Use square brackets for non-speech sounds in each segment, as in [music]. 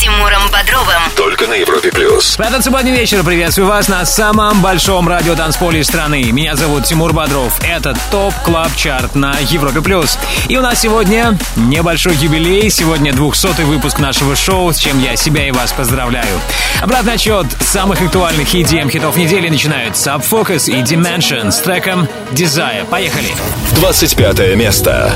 Тимуром Бодровым. Только на Европе Плюс. В этот субботний вечер приветствую вас на самом большом радио поле страны. Меня зовут Тимур Бодров. Это Top Club Chart на Европе Плюс. И у нас сегодня небольшой юбилей. Сегодня 200-й выпуск нашего шоу, с чем я себя и вас поздравляю. Обратный отчет самых актуальных EDM хитов недели начинают Sub и Dimension с треком Desire. Поехали! 25 место.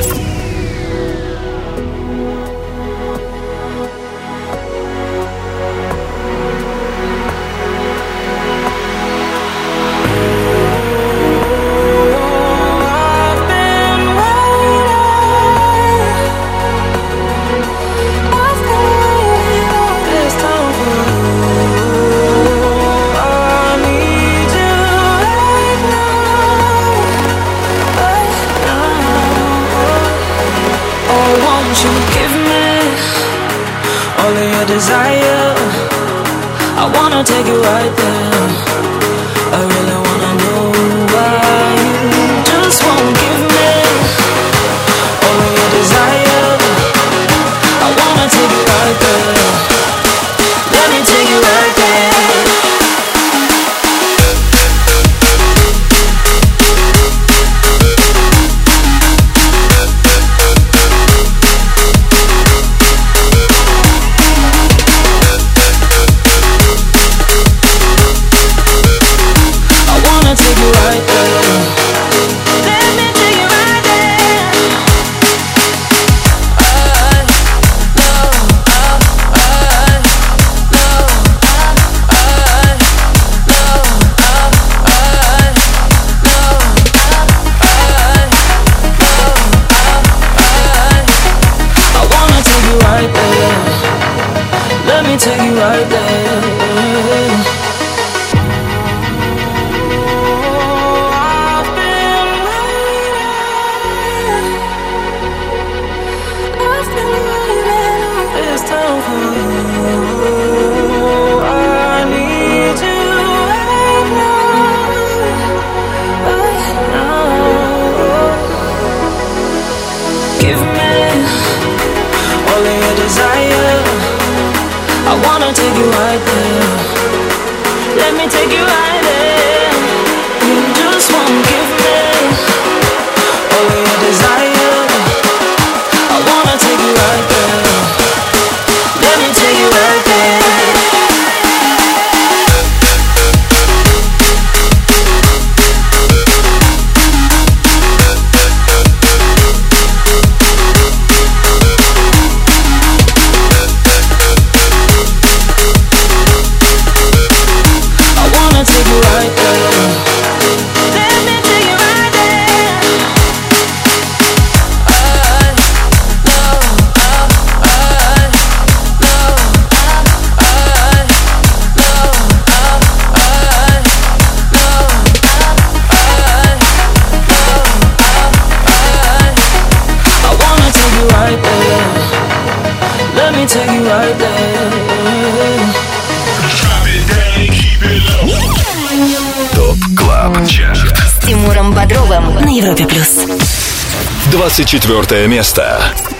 24 место.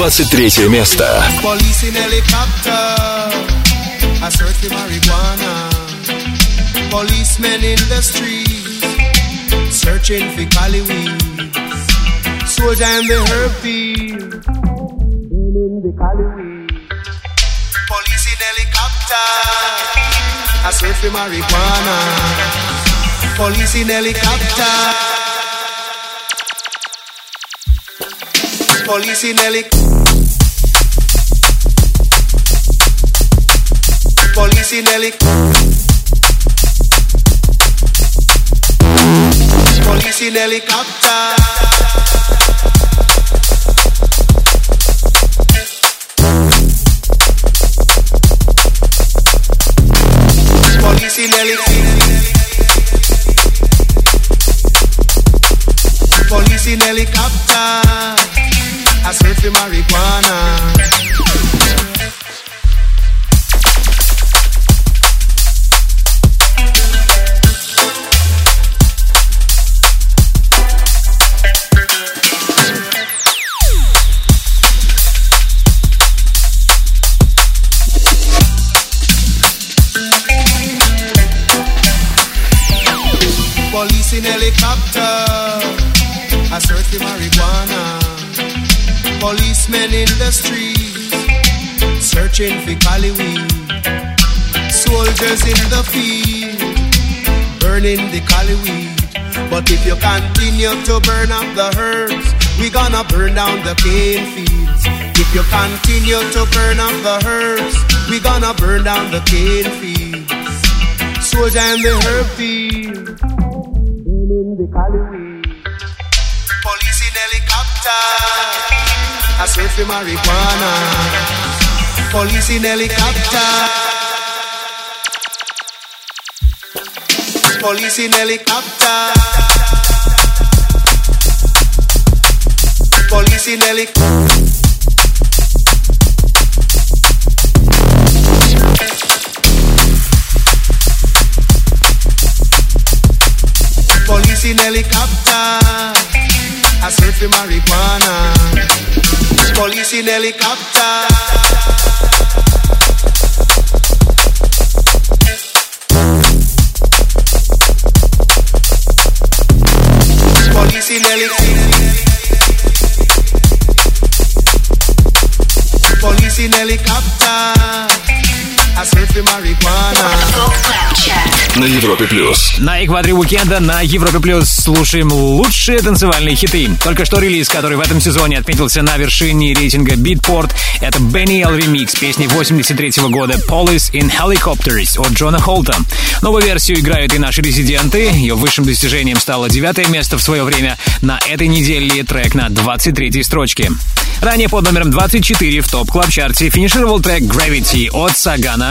23 место. Policemen in the streets, searching for Cali weeds. Soldier and the herpes, burning the Cali weeds. Police in helicopter, I search for marijuana. Police in helicopter. police in heli. Heli. Police in helicopter. Police in helicopter. Police in helicopter. I search for marijuana. Policemen in the streets, searching for Cali weed. Soldiers in the field, burning the Cali weed. But if you continue to burn up the herbs, we gonna burn down the cane fields. If you continue to burn up the herbs, we gonna burn down the cane fields. Soldier in the herb field, I for marijuana. Police in helicopter. Police in helicopter. Police in helicopter. Police in helicopter. I search for marijuana police in helicopter. Police in helicopter. Police in helicopter. На Европе плюс. На экваторе уикенда на Европе плюс слушаем лучшие танцевальные хиты. Только что релиз, который в этом сезоне отметился на вершине рейтинга Beatport, это Benny L Remix песни 83 -го года Police in Helicopters от Джона Холта. Новую версию играют и наши резиденты. Ее высшим достижением стало девятое место в свое время. На этой неделе трек на 23 строчке. Ранее под номером 24 в Top Club Chart е финишировал трек Gravity от Сагана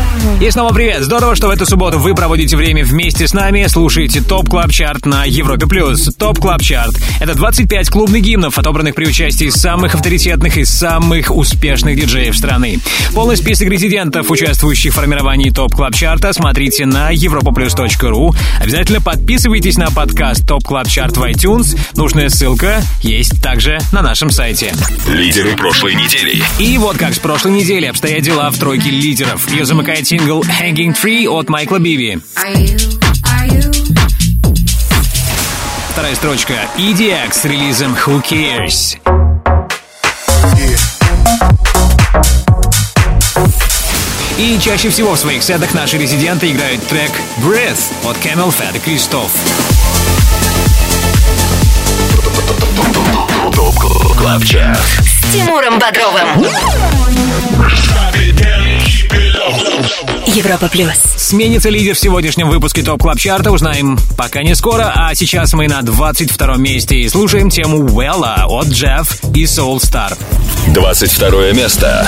И снова привет! Здорово, что в эту субботу вы проводите время вместе с нами, слушаете Top Club Chart на Европе+. плюс. Top Club Chart — это 25 клубных гимнов, отобранных при участии самых авторитетных и самых успешных диджеев страны. Полный список резидентов, участвующих в формировании Top Club Chart а, смотрите на europoplus.ru. Обязательно подписывайтесь на подкаст Top Club Chart в iTunes. Нужная ссылка есть также на нашем сайте. Лидеры прошлой недели. И вот как с прошлой недели обстоят дела в тройке лидеров. Ее замыкает сингл Hanging Tree от Майкла Биби. Вторая строчка EDX с релизом Who Cares. И чаще всего в своих сетах наши резиденты играют трек Breathe от CamelPhat, Cristoph. С Тимуром Бодровым. Европа плюс. Сменится лидер в сегодняшнем выпуске Top Club Chart а, узнаем пока не скоро, а сейчас мы на 22 месте и слушаем тему Вэлла от Джефф и Soul Star. 22 место.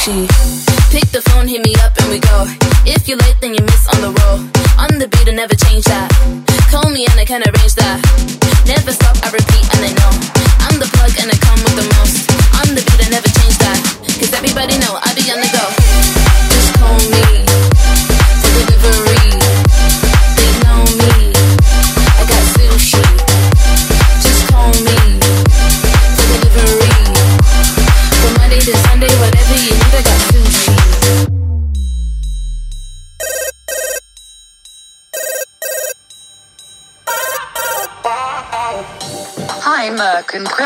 Sushi. Pick the phone, hit me up, and we go. If you're late, then you miss on the roll. On the beat, I never change that.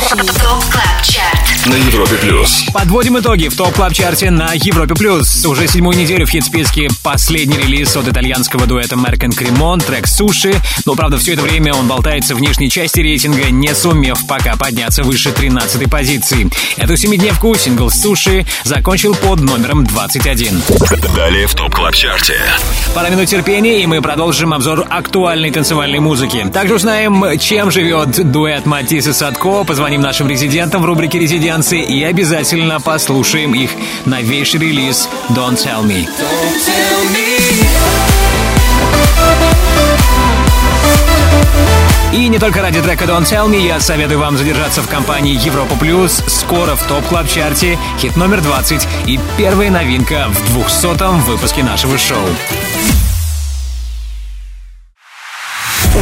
Sushi. Top Club Chart. На Европе плюс. Подводим итоги в Top Club Chart е на Европе плюс. Уже седьмую неделю в хит-списке последний релиз от итальянского дуэта Merk & Kremont, трек Суши. Но, правда, все это время он болтается в нижней части рейтинга, не сумев пока подняться выше 13 позиции. Эту семидневку сингл Суши закончил под номером 21. Далее в Top Club Chart е. Пара минут терпения, и мы продолжим обзор актуальной танцевальной музыки. Также узнаем, чем живет дуэт Матис и Садко, позвоним нашим резидентам в рубрике «Резиденции» и обязательно послушаем их новейший релиз «Don't Tell Me». И не только ради трека Don't Tell Me я советую вам задержаться в компании Европа Плюс. Скоро в топ клаб чарте хит номер 20 и первая новинка в 200-м выпуске нашего шоу.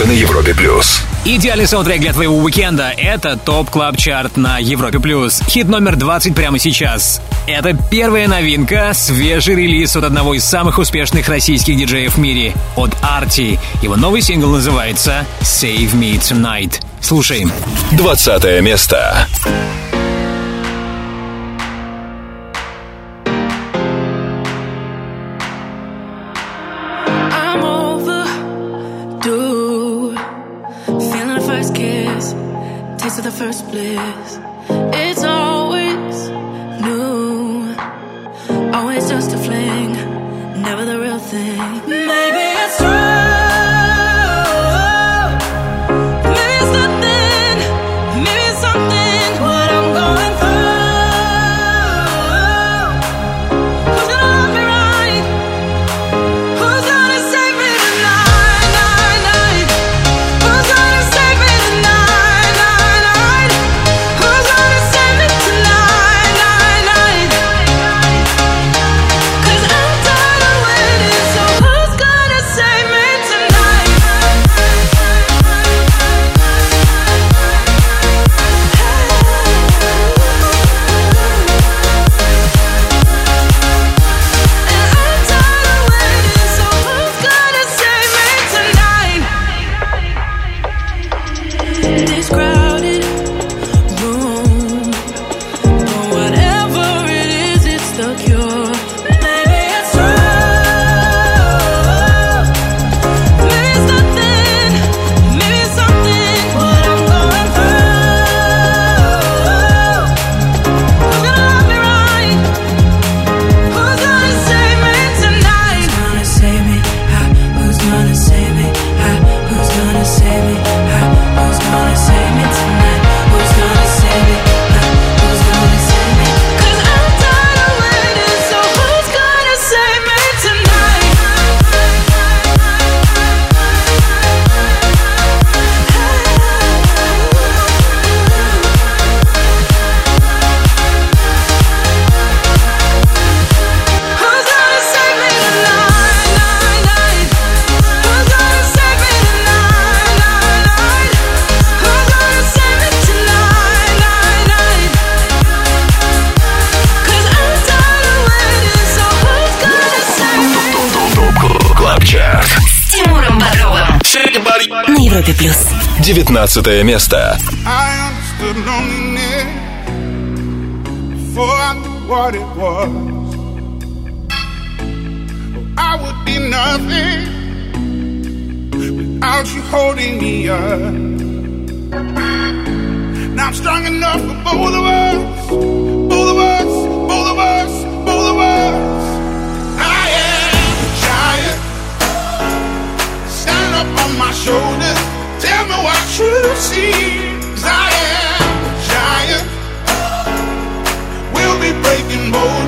Только на Европе плюс. Идеальный саундтрек для твоего уикенда — это Top Club Chart на Европе+. плюс. Хит номер 20 прямо сейчас. Это первая новинка, свежий релиз от одного из самых успешных российских диджеев в мире, от Arty. Его новый сингл называется «Save Me Tonight». Слушаем. Двадцатое место. I'm this. 15 место. I would be nothing without you holding me up. Now I'm strong enough for both of us, both of us, both of us, both of us. I am a giant. Stand up on my shoulders tell me what truth seems. I am a giant. We'll be breaking more.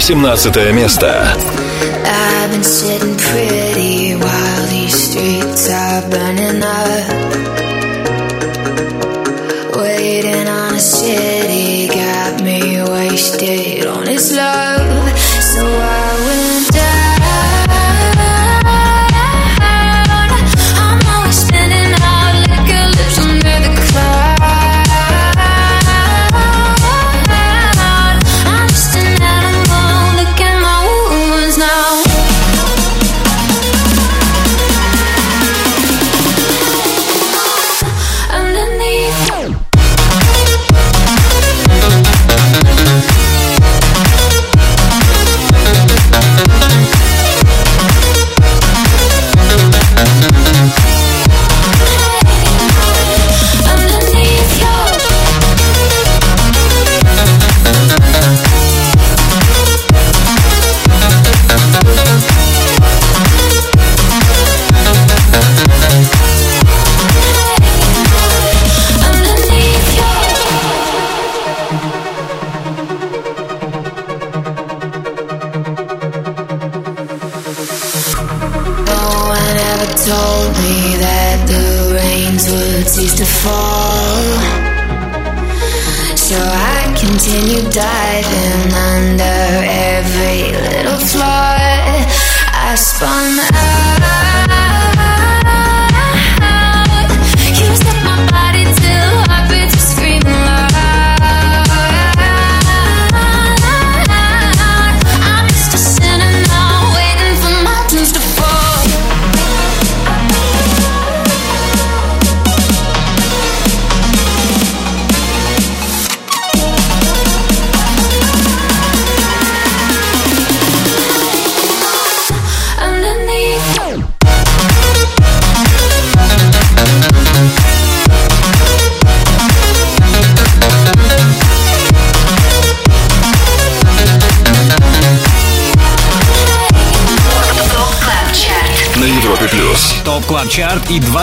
18 место.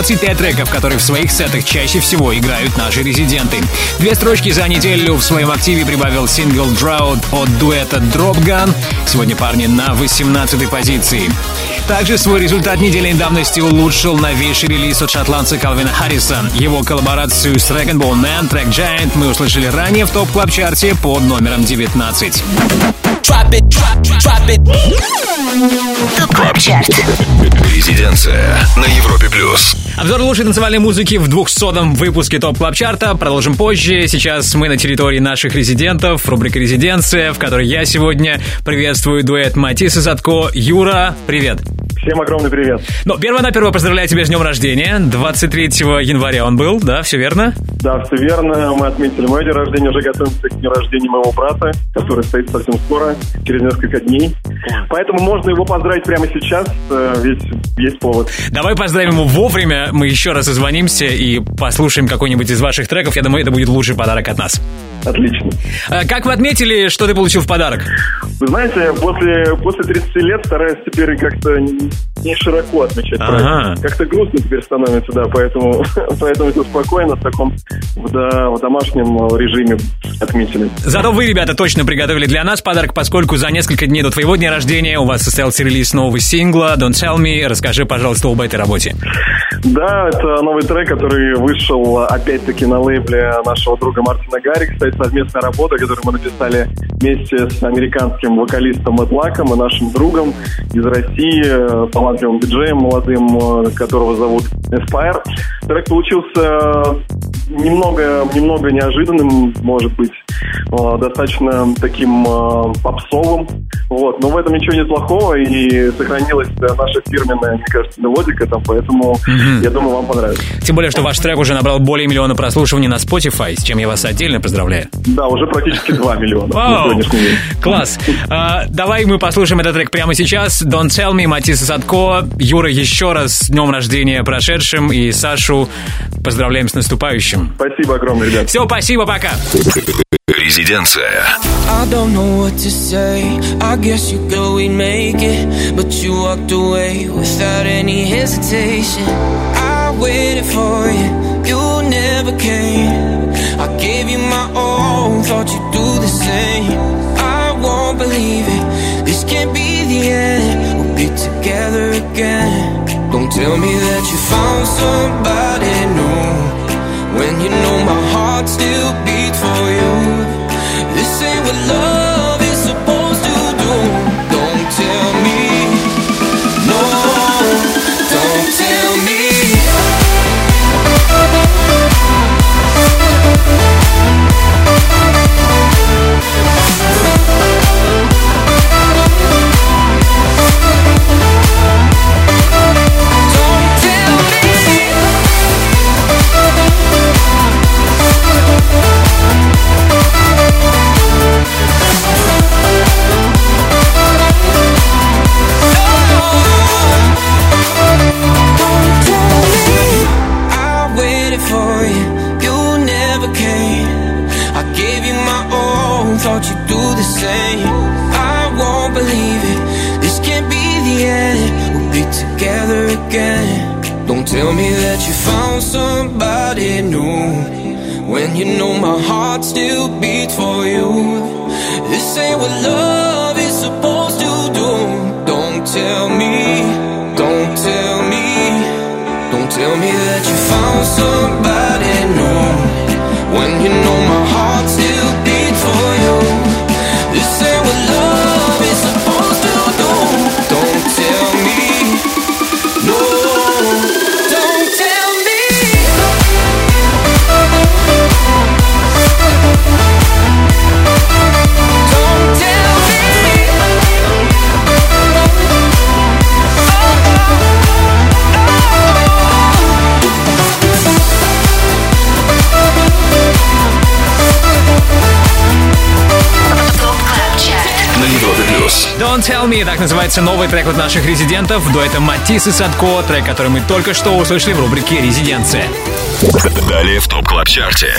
25 треков, которые в своих сетах чаще всего играют наши резиденты. Две строчки за неделю в своем активе прибавил сингл Drought от дуэта Drop Gun. Сегодня парни на 18 позиции. Также свой результат недельной давности улучшил новейший релиз от шотландца Калвина Харриса. Его коллаборацию с Dragon Ball Man трек Giant мы услышали ранее в топ клаб чарте под номером 19. Drop it, drop, drop it. Top Club Chart. Резиденция на Европе плюс. Обзор лучшей танцевальной музыки в 200-м выпуске Top Club Chart а. Продолжим позже. Сейчас мы на территории наших резидентов. Рубрика «Резиденция», в которой я сегодня приветствую дуэт Матис и Садко. Юра, привет. Всем огромный привет. Ну, перво-наперво поздравляю тебя с днем рождения. 23 января он был, да, все верно? Да, все верно. Мы отметили мой день рождения, уже готовимся к дню рождения моего брата, который стоит совсем скоро, через несколько дней. Поэтому можно его поздравить прямо сейчас, э, ведь есть повод. Давай поздравим его вовремя. Мы еще раз созвонимся и послушаем какой-нибудь из ваших треков. Я думаю, это будет лучший подарок от нас. Отлично. А Как вы отметили, что ты получил в подарок? Вы знаете, после, после 30 лет стараюсь теперь как-то не широко отмечать Ага. праздник. Как-то грустно теперь становится, да, поэтому, [laughs] поэтому все спокойно, в таком в, да, в домашнем режиме отметили. Зато вы, ребята, точно приготовили для нас подарок, поскольку за несколько дней до твоего дня рождения у вас состоялся релиз нового сингла «Don't Tell Me». Расскажи, пожалуйста, об этой работе. Да, это новый трек, который вышел опять-таки на лейбле нашего друга Мартина Гарри. Кстати, совместная работа, которую мы написали вместе с американским вокалистом Мэтт Лаком и нашим другом из России, э, талантливым диджеем молодым, э, которого зовут Эспайр. Трек получился немного, немного неожиданным, может быть, э, достаточно таким э, попсовым. Вот. Но в этом ничего нет плохого, и сохранилась наша фирменная, мне кажется, мелодика там, поэтому Мгм. я думаю, вам понравится. Тем более, что ваш трек уже набрал более миллиона прослушиваний на Spotify, с чем я вас отдельно поздравляю. Да, уже практически 2 миллиона на сегодняшний день. Класс. А, давай мы послушаем этот трек прямо сейчас. Don't Tell Me, Matisse и Садко. Юра, еще раз с днем рождения прошедшим. И Сашу поздравляем с наступающим. Спасибо огромное, ребят. Все, спасибо, пока. Резиденция. I don't know what to say. I guess you go, we'd make it. But you walked away without any hesitation. I waited for you, you never came. I gave you my all, thought you'd do the same. I won't believe it, this can't be the end. We'll be together again. Don't tell me that you found somebody new. When you know my heart still beats for you. This ain't what love is supposed to do. Don't tell me, no, don't tell me. For you, you never came. I gave you my all, thought you'd do the same. I won't believe it, this can't be the end. We'll be together again. Don't tell me that you found somebody new. When you know my heart still beats for you. This ain't what love is supposed to do. Don't tell me, Tell Me, так называется новый трек от наших резидентов. До этого Матис и Садко, трек, который мы только что услышали в рубрике «Резиденция». Далее в Top Club Chart е.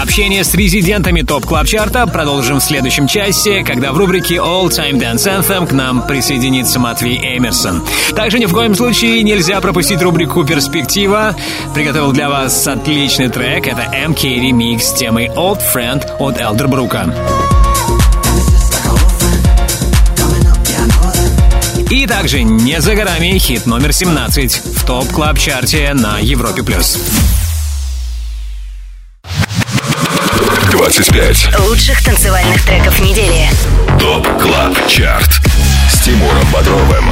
Общение с резидентами Top Club Chart а продолжим в следующем часе, когда в рубрике All Time Dance Anthem к нам присоединится Матвей Эмерсон. Также ни в коем случае нельзя пропустить рубрику «Перспектива». Приготовил для вас отличный трек. Это MK Remix с темой Old Friend от Elderbrook а. И также не за горами хит номер 17 в Top Club Chart е на Европе+. плюс. 25. Лучших танцевальных треков недели. Top Club Chart. Тимуром Бодровым.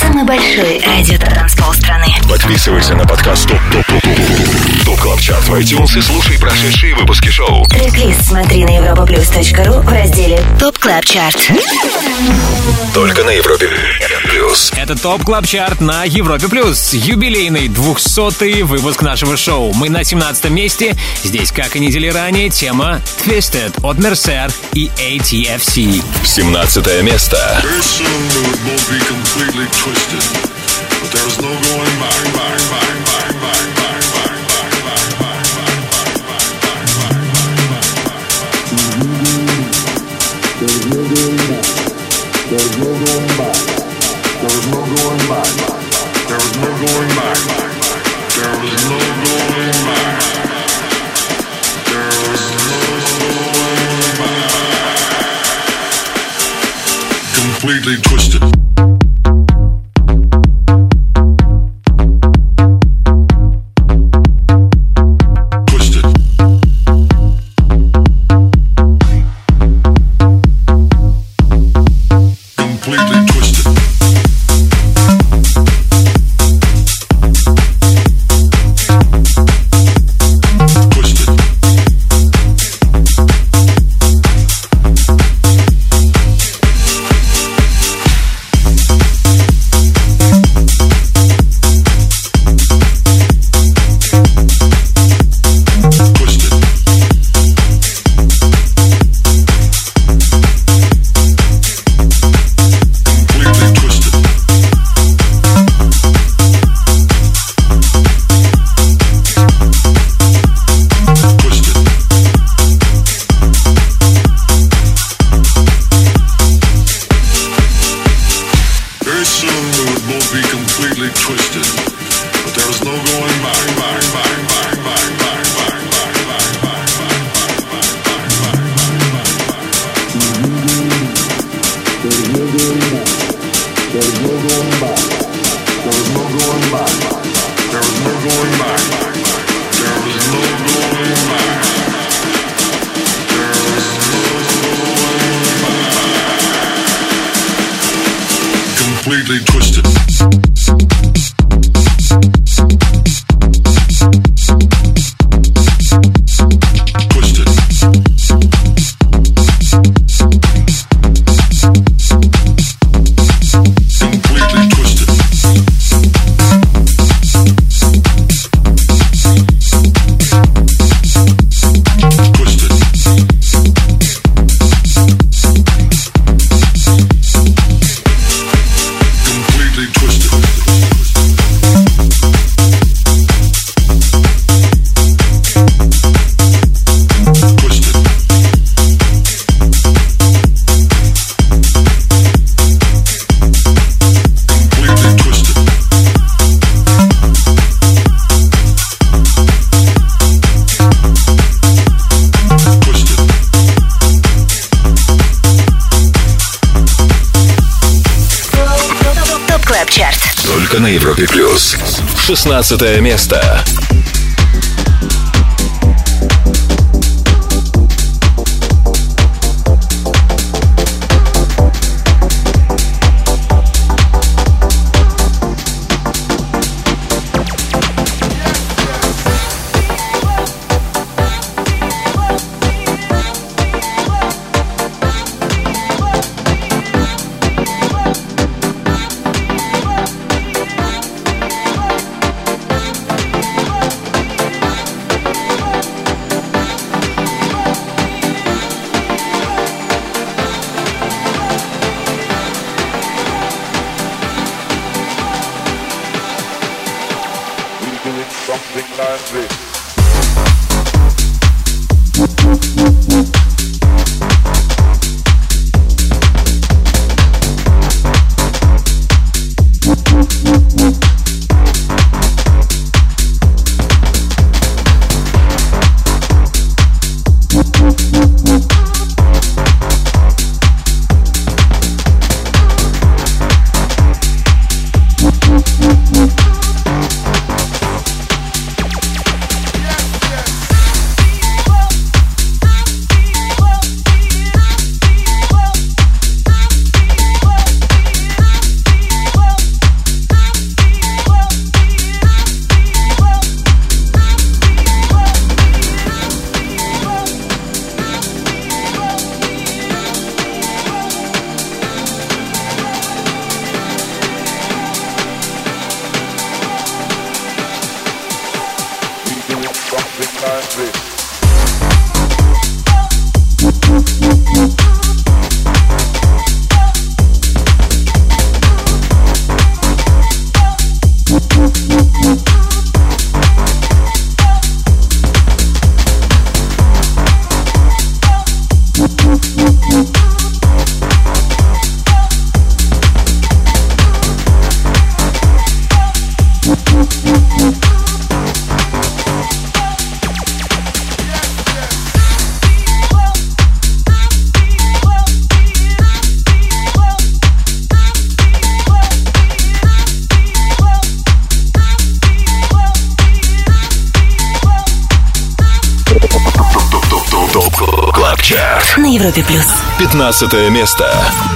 Самый большой радиотанцпол страны. Подписывайся на подкаст Top Top Top Top Top Club Chart в iTunes и слушай прошедшие выпуски шоу. Трек-лист смотри на europaplus.ru в разделе Top Club Chart. Только на Европе Плюс. Это Top Club Chart на Европе+. плюс. Юбилейный 200-й выпуск нашего шоу. Мы на 17 месте. Здесь, как и недели ранее, тема Twisted от Mercer и ATFC. 17 место. Every road will be completely twisted, but there is no going back, There's no going back. There's no going back. There's no going back. There's no going back. There's no going back. Completely twisted. be completely twisted, but there is no going back. There's no going back. There's no going back. There's no going back. There's no going back. There is no going back. Completely twisted. 16 место. 15 место.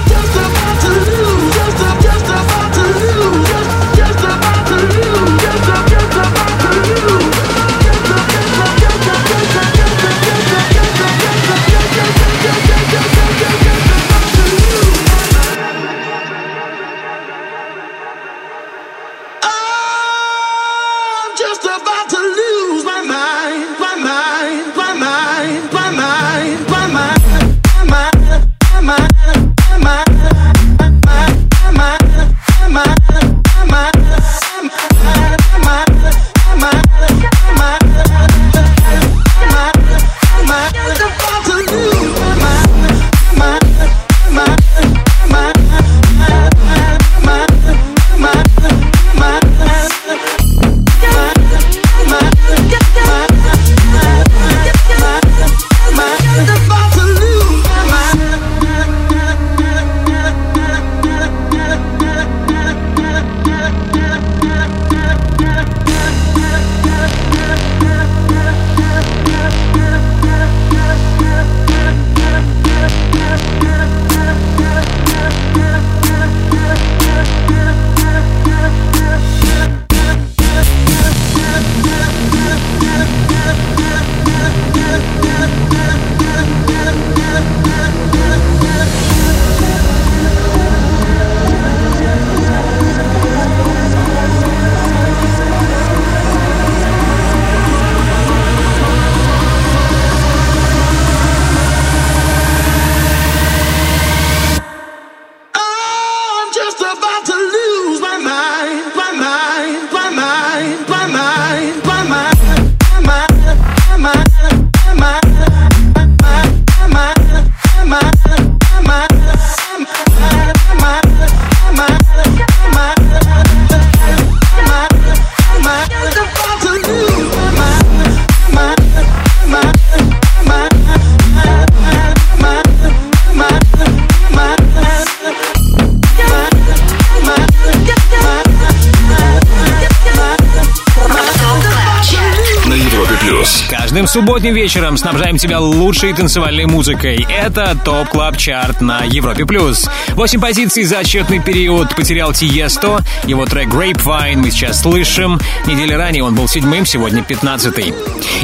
Каждым субботним вечером снабжаем тебя лучшей танцевальной музыкой. Это Top Club Chart на Европе+. плюс. Восемь позиций за отчетный период потерял Tiësto. Его трек Grapevine мы сейчас слышим. Недели ранее он был седьмым, сегодня пятнадцатый.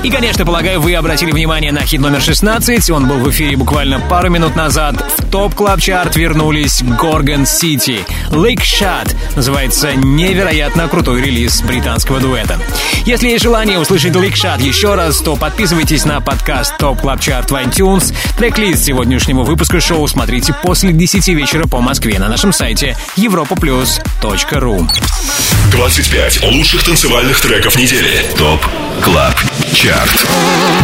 И, конечно, полагаю, вы обратили внимание на хит номер 16. Он был в эфире буквально пару минут назад. В Top Club Chart вернулись Gorgon City. Lick Shot называется невероятно крутой релиз британского дуэта. Если есть желание услышать Lick Shot еще раз, то подписывайтесь на подкаст Top Club Chart в iTunes. Трек-лист сегодняшнего выпуска шоу смотрите после 10 вечера по Москве на нашем сайте europaplus.ru 25 лучших танцевальных треков недели. Top Club Chart.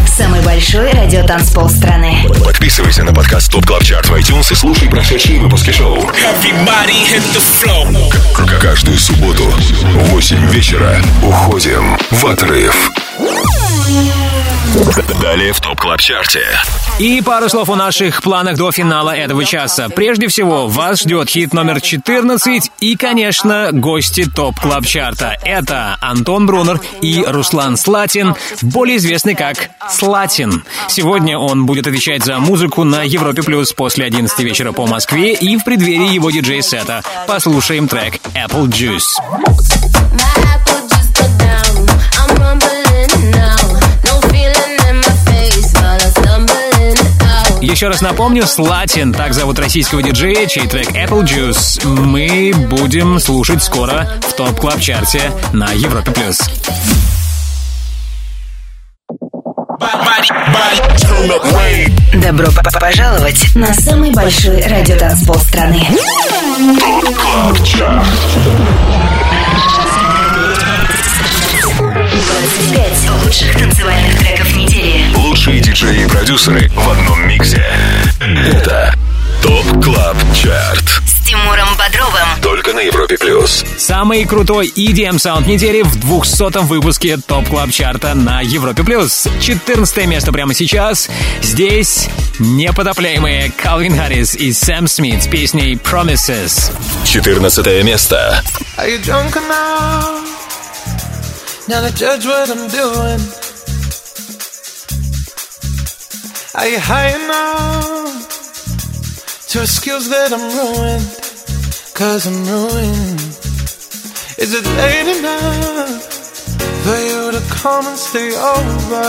Самый большой радиотанцпол страны. Подписывайся на подкаст Top Club Chart в iTunes и слушай прошедшие выпуски шоу. Каждую субботу в 8 вечера уходим в отрыв. Далее в Top Club Chart е. И пару слов о наших планах до финала этого часа. Прежде всего, вас ждет хит номер 14 и, конечно, гости Top Club Chart а. Это Антон Брунер и Руслан Слатин, более известный как Slatin. Сегодня он будет отвечать за музыку на Европе Плюс после 11 вечера по Москве и в преддверии его диджей-сета. Послушаем трек Apple Juice. Еще раз напомню, Слатин, так зовут российского диджея, чей трек Apple Juice мы будем слушать скоро в топ клаб чарте на Европе+. плюс. Добро пожаловать на самый большой радиотанцпол страны. Чарт. 25 лучших танцевальных треков недели. Лучшие диджеи и продюсеры в одном миксе. Это Top Club Chart. С Тимуром Бодровым. Только на Европе Плюс. Самый крутой EDM саунд недели в 200-м выпуске Top Club Chart а на Европе+. плюс. 14 место прямо сейчас. Здесь непотопляемые Калвин Харрис и Сэм Смит с песней Promises. 14 место. Are you drunk enough now to judge what I'm doing? Are you high enough to skills that I'm ruined? Cause I'm ruined. Is it late enough for you to come and stay over?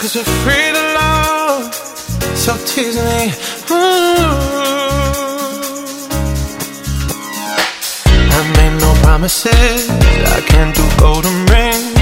Cause we're free to love, so tease me. Ooh. I made no promises, I can't do golden rings,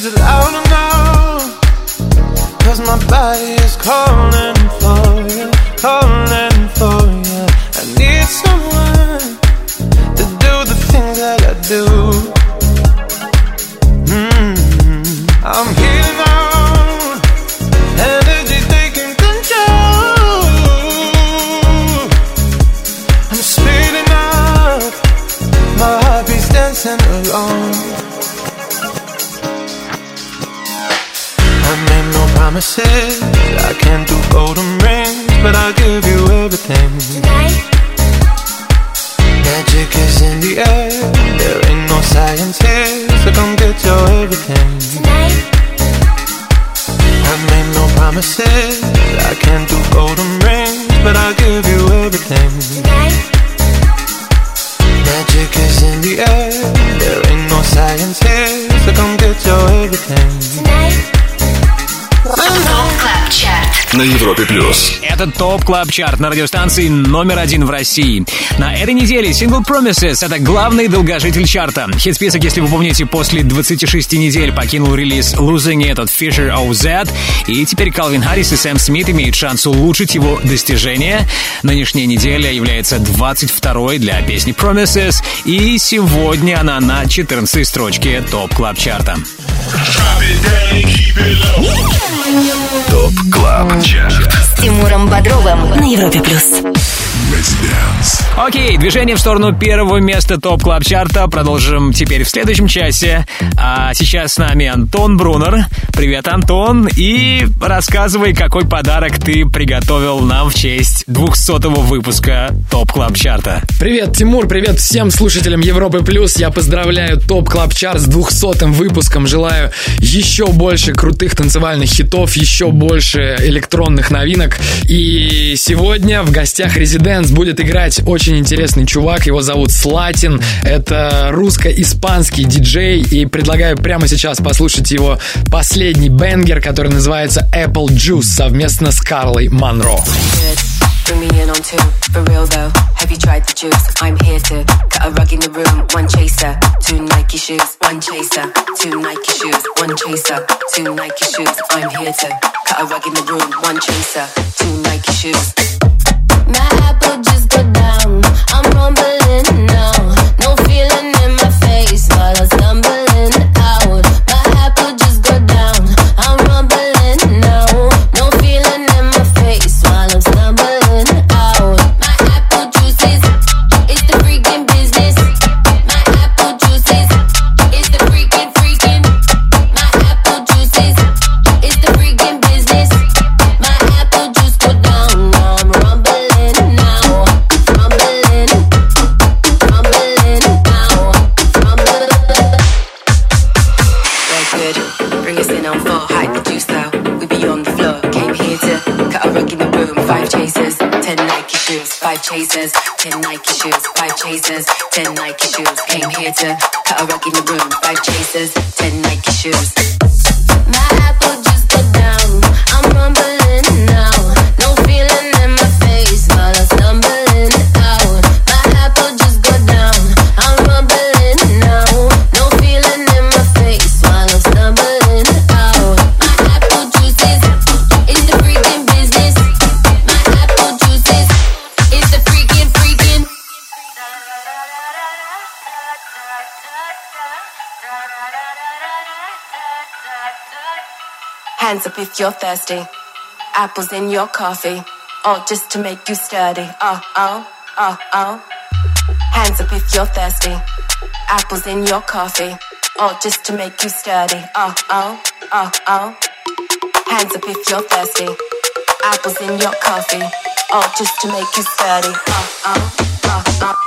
is it loud enough? Cause my body is calling for you, calling same Европе плюс. Это Top Club Chart на радиостанции номер один в России. На этой неделе сингл Promises — это главный долгожитель чарта. Хит-список, если вы помните, после 26 недель покинул релиз Losing It от Fisher OZ, и теперь Калвин Харрис и Сэм Смит имеют шанс улучшить его достижения. Нынешняя неделя является 22-й для песни Promises, и сегодня она на 14 строчке Top Club Chart а. Top Club Chart. С Тимуром Бодровым на Европе плюс. Окей, движение в сторону первого места ТОП Клаб Чарта продолжим теперь в следующем часе. А сейчас с нами Антон Брунер. Привет, Антон. И рассказывай, какой подарок ты приготовил нам в честь 200-го выпуска Top Club Chart а. Привет, Тимур, привет всем слушателям Европы Плюс. Я поздравляю Top Club Chart с 200-м выпуском. Желаю еще больше крутых танцевальных хитов, еще больше электронных новинок. И сегодня в гостях Резиденс будет играть очень интересный чувак. Его зовут Слатин. Это русско-испанский диджей. И предлагаю прямо сейчас послушать его последний бенгер, который называется Apple Juice совместно с Карлой Монро. Bring me in on two, for real though. Have you tried the juice? I'm here to cut a rug in the room. One chaser, two Nike shoes. One chaser, two Nike shoes. One chaser, two Nike shoes. I'm here to cut a rug in the room. One chaser, two Nike shoes. My apple just go down. I'm rumbling now. Five chasers, ten Nike shoes. Five chasers, ten Nike shoes. Came here to cut a rug in the room. Five chasers, ten Nike shoes. My apple just go down. I'm rumbling Hands up if you're thirsty. Apples in your coffee. All just to make you sturdy. Oh, oh, oh, oh. Hands up if you're thirsty. Apples in your coffee. All just to make you sturdy. Oh, oh, oh, oh. Hands up if you're thirsty. Apples in your coffee. All just to make you sturdy. Oh, oh, oh, oh.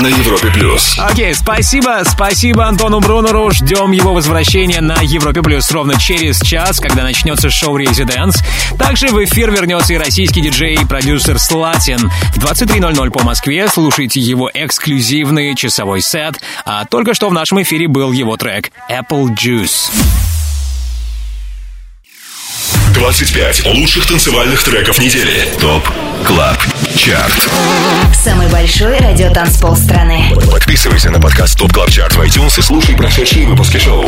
На Европе плюс. Окей, спасибо, спасибо Антону Брунеру. Ждем его возвращения на Европе Плюс ровно через час, когда начнется шоу Резиденс. Также в эфир вернется и российский диджей и продюсер Слатин. В 23.00 по Москве слушайте его эксклюзивный часовой сет. А только что в нашем эфире был его трек Apple Juice. 25 лучших танцевальных треков недели. ТОП КЛАБ Chart. Самый большой радиотанцпол страны. Подписывайся на подкаст Top Club Chart в iTunes и слушай прошедшие выпуски шоу.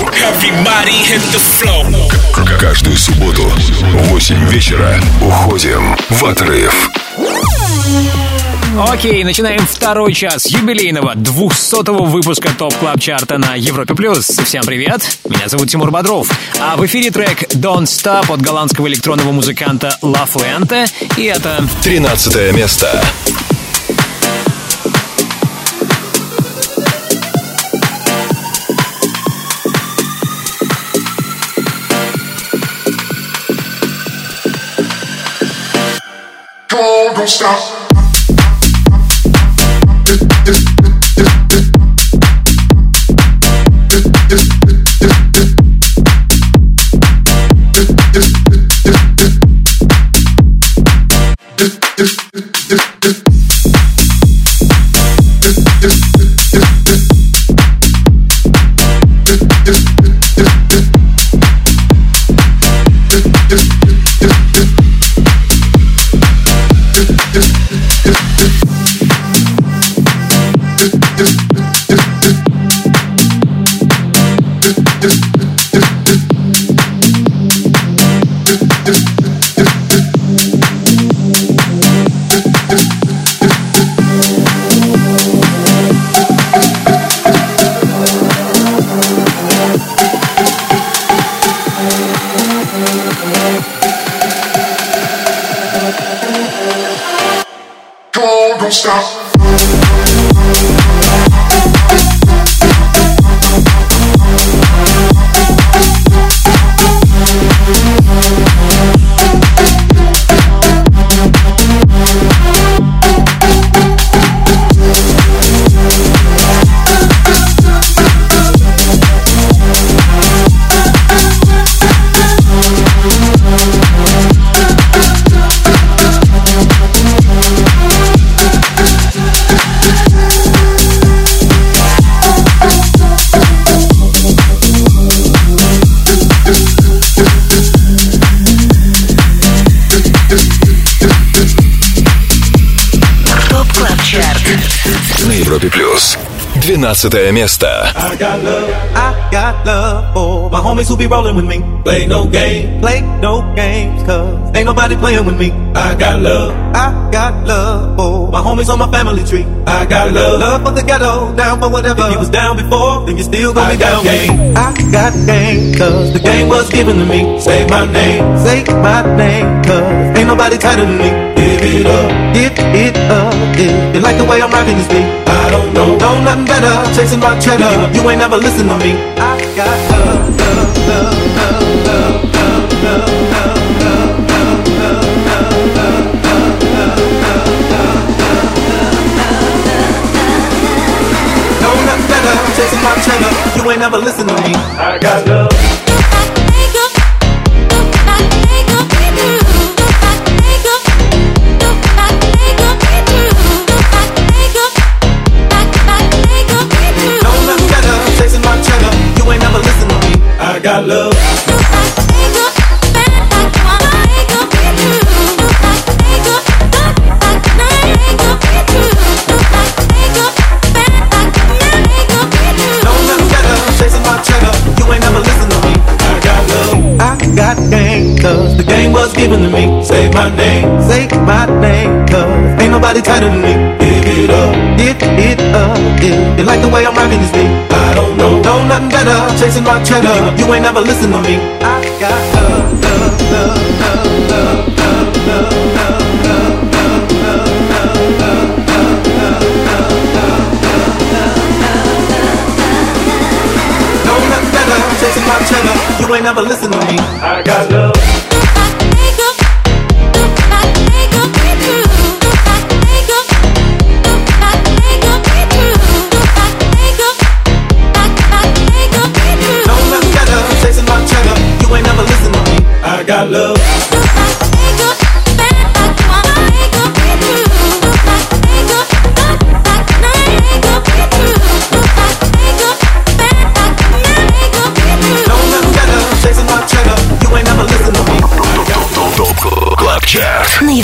Каждую субботу в 8 вечера уходим в отрыв. Окей, начинаем второй час юбилейного 200-го выпуска Top Club Chart а на Европе+. плюс. Всем привет, меня зовут Тимур Бодров. А в эфире трек Don't Stop от голландского электронного музыканта La Fuente. И это... 13 место. Don't stop. 12 место. I got love, I got love for my homies who be rolling with me. Play no game, play no games, cause ain't nobody playing with me. I got love, I got love for my homies on my family tree. I got love, love for the ghetto, down for whatever. If you was down before, then you still gonna be down. Game. I got game, cause the game was given to me. Say my name, say my name, cause ain't nobody tighter than me. It up, give it up, if you like the way I'm rocking this beat. I don't know, know nothing better, chasing my cheddar. You ain't never listen to me. I got love, love, love, love, love, love, love, love, love, love, love, love, better, chasing my cheddar. You ain't never listen to me. I got love. cause the game was given to me. Say my name, say my name, cause ain't nobody tighter than me. Give it up, give it up, yeah. You like the way I'm rocking this beat? I don't know, know nothing better. Chasing my cheddar, you ain't never listen to me. I got love, love, love, love, love, love, love, love. Chasing my cheddar, you ain't never listen to me. I got love.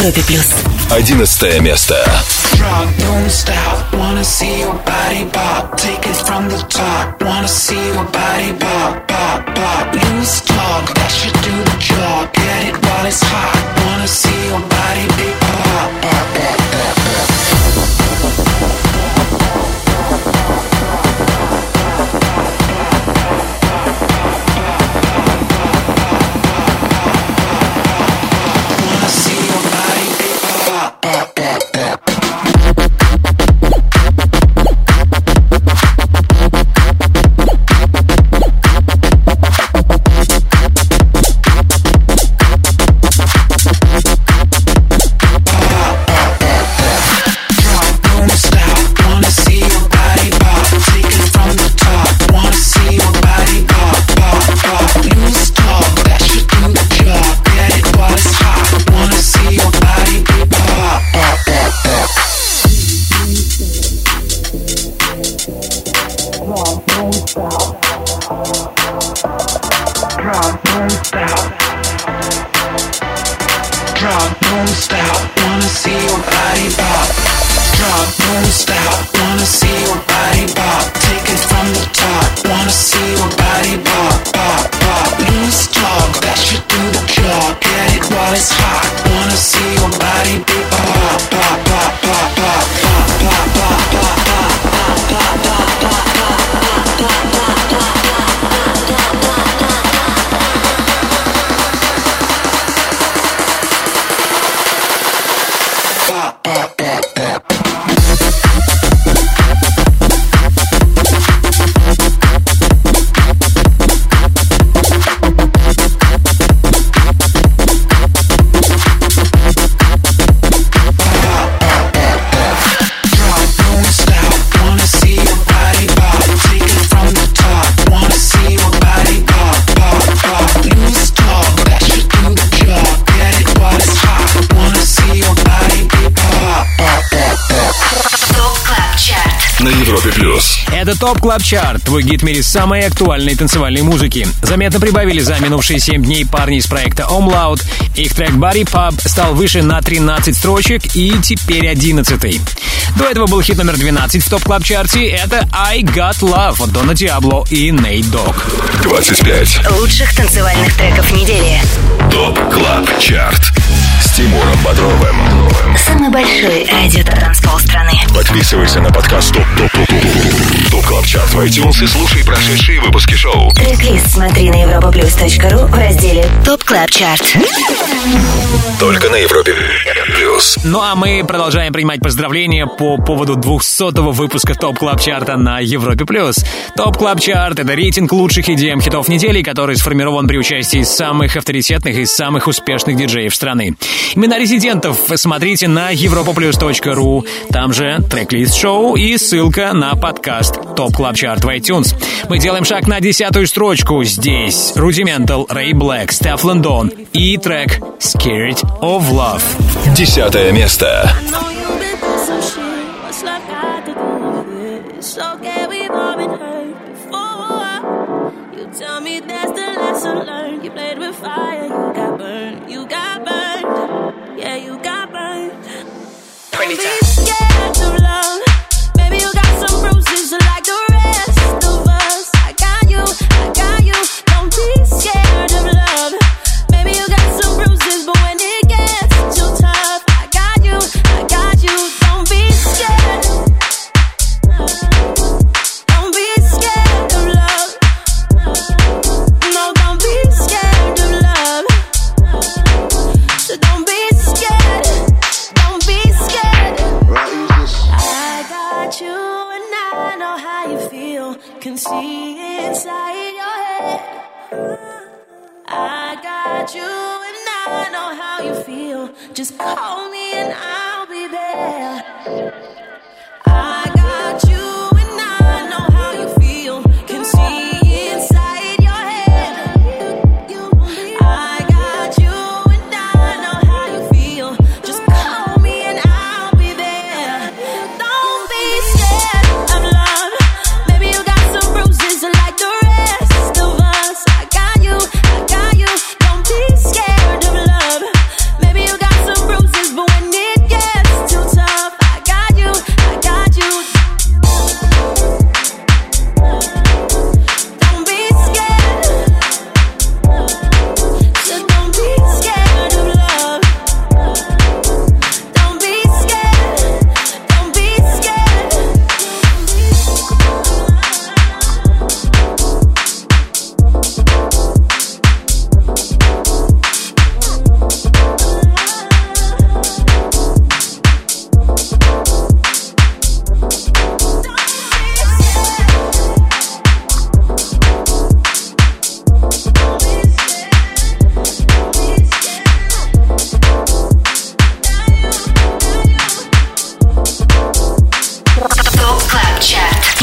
Европе плюс. Одиннадцатое место. Drop, don't stop. Wanna see your body pop. Take it from the top. Wanna see Drop, don't stop. Drop, don't stop. Wanna see your body pop. Drop, don't stop. Top Club Chart, твой гид в мире самой актуальной танцевальной музыки. Заметно прибавили за минувшие 7 дней парни из проекта Omlaut. Их трек Body Pub стал выше на 13 строчек и теперь 11 До этого был хит номер 12 в Top Club Chart е. Это I Got Love от Дона Диабло и Нейт Дог. 25. Лучших танцевальных треков недели. Top Club Chart. Тимуром Бодровым. Самый большой радиотанцпол страны. Подписывайся на подкаст Top Top Top Top Top Club Chart в iTunes и слушай прошедшие выпуски шоу. Трек-лист смотри на europaplus.ru в разделе Top Club Chart. Только на Европе Плюс. Ну а мы продолжаем принимать поздравления по поводу 200-го выпуска Top Club Chart а на Европе+. плюс. Top Club Chart — это рейтинг лучших EDM хитов недели, который сформирован при участии самых авторитетных и самых успешных диджеев страны. Имена резидентов смотрите на europaplus.ru, там же трек-лист шоу и ссылка на подкаст Top Club Chart в iTunes. Мы делаем шаг на десятую строчку. Здесь Rudimental, Ray BLK, Stefflon Don и трек Scared of Love. Десятое место. tell me that's the lesson learned. You played with fire, you got burned. anytime. see inside your head. I got you, and I know how you feel. Just call me, and I'll be there.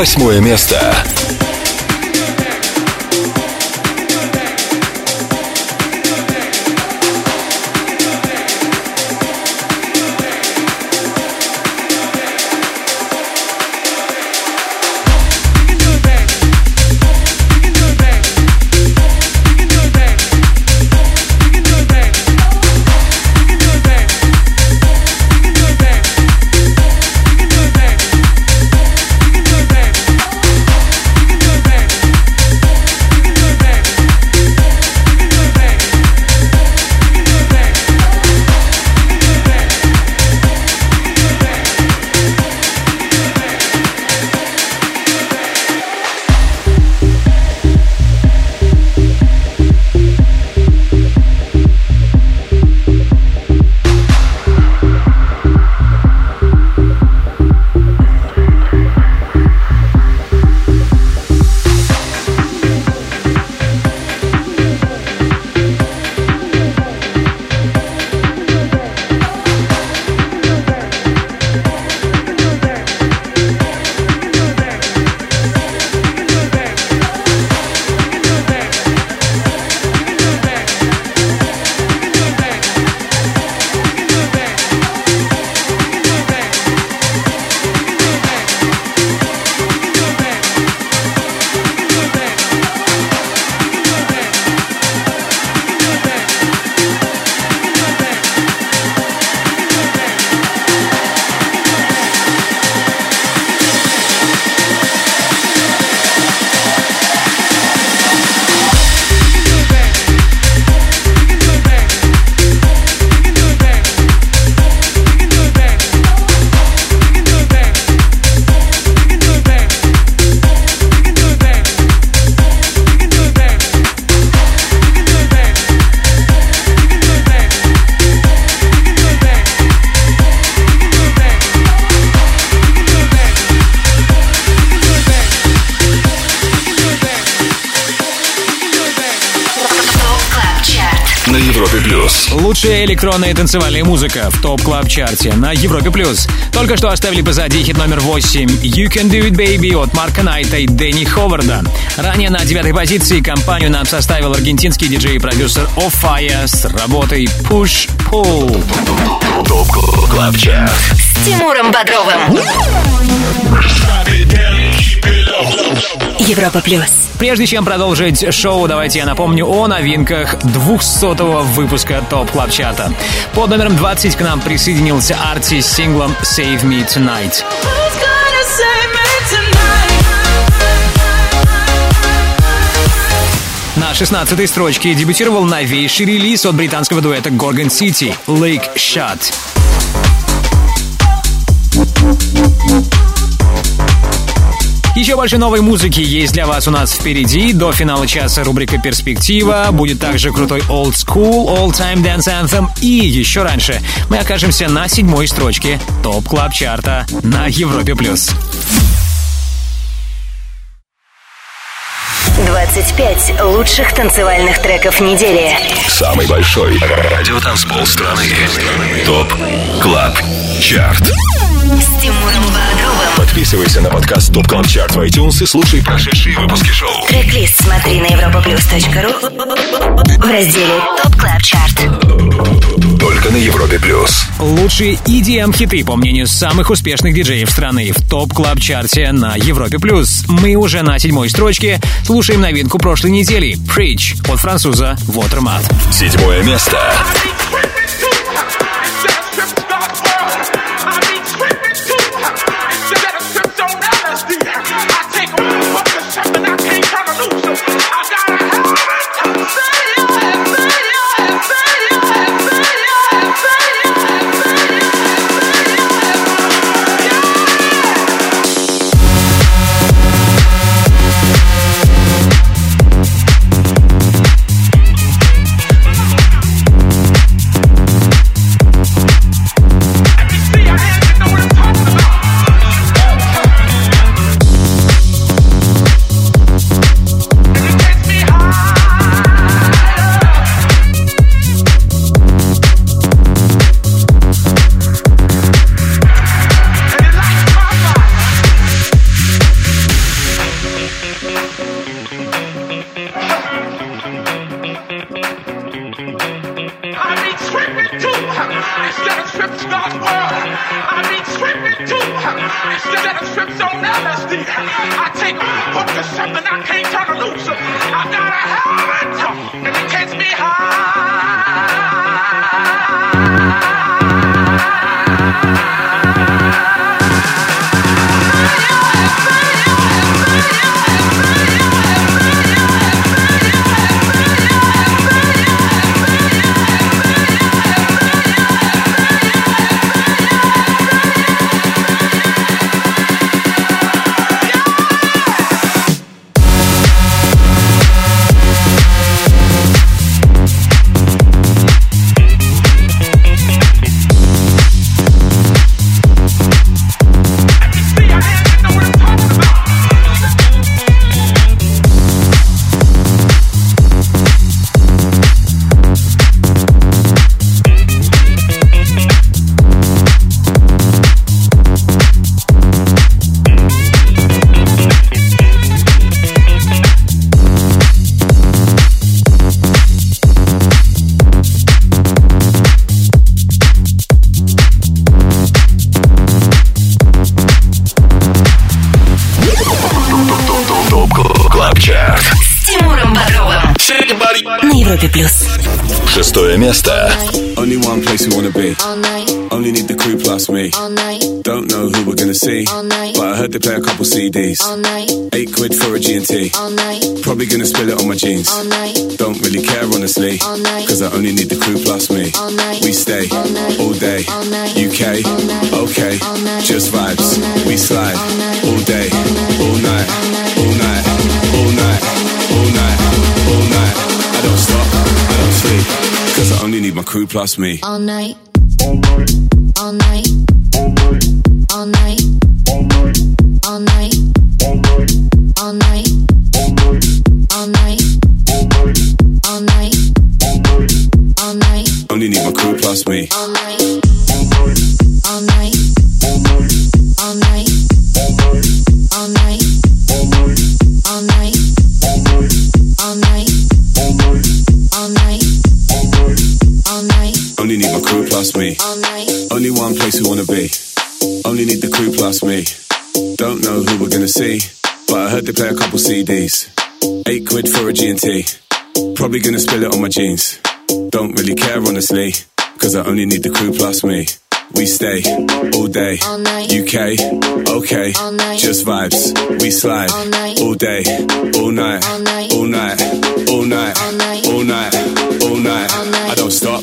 Восьмое место. Электронная и танцевальная музыка в Top Club Chart е на Европе плюс. Только что оставили позади хит номер 8 You Can Do It Baby от Марка Найта и Дэнни Ховарда. Ранее на девятой позиции компанию нам составил аргентинский диджей и продюсер OFFAIAH с работой Push Pull. Top Club Chart. С Тимуром Бодровым. Европа плюс. Прежде чем продолжить шоу, давайте я напомню о новинках 200-го выпуска Top Club Chart а. Под номером 20 к нам присоединился Арти с синглом Save Me Tonight. На 16-й строчке дебютировал новейший релиз от британского дуэта Gorgon City Lake Shot. Еще больше новой музыки есть для вас у нас впереди. До финала часа рубрика «Перспектива». Будет также крутой Old School, All Time Dance Anthem. И еще раньше мы окажемся на седьмой строчке Top Club Chart а на Европе+. плюс. 25 лучших танцевальных треков недели. Самый большой радиотанцпол страны. Top Club Chart. С Тимуром Бодровым. Подписывайся на подкаст Top Club Chart в iTunes и слушай прошедшие выпуски шоу. Трек-лист смотри на europaplus.ru в разделе ТОП Club Chart. Только на Европе Плюс. Лучшие EDM-хиты, по мнению самых успешных диджеев страны, в Top Club Chart е на Европе+. плюс. Мы уже на седьмой строчке. Слушаем новинку прошлой недели. Preach от француза Watermat. Седьмое место. Who we're gonna see. But I heard they play a couple CDs. Eight quid for a G&T. Probably gonna spill it on my jeans. Don't really care honestly. Cause I only need the crew plus me. We stay all day. UK, okay. Just vibes. We slide all day, all night, all night, all night, all night, all night. I don't stop, I don't sleep. Cause I only need my crew plus me. All night. All night. All night. All night. All night. All night. Play a couple CDs. Eight quid for a G&T. Probably gonna spill it on my jeans. Don't really care honestly. Cause I only need the crew plus me. We stay all day. UK, okay. Just vibes. We slide all day, all night, all night, all night, all night, all night. I don't stop,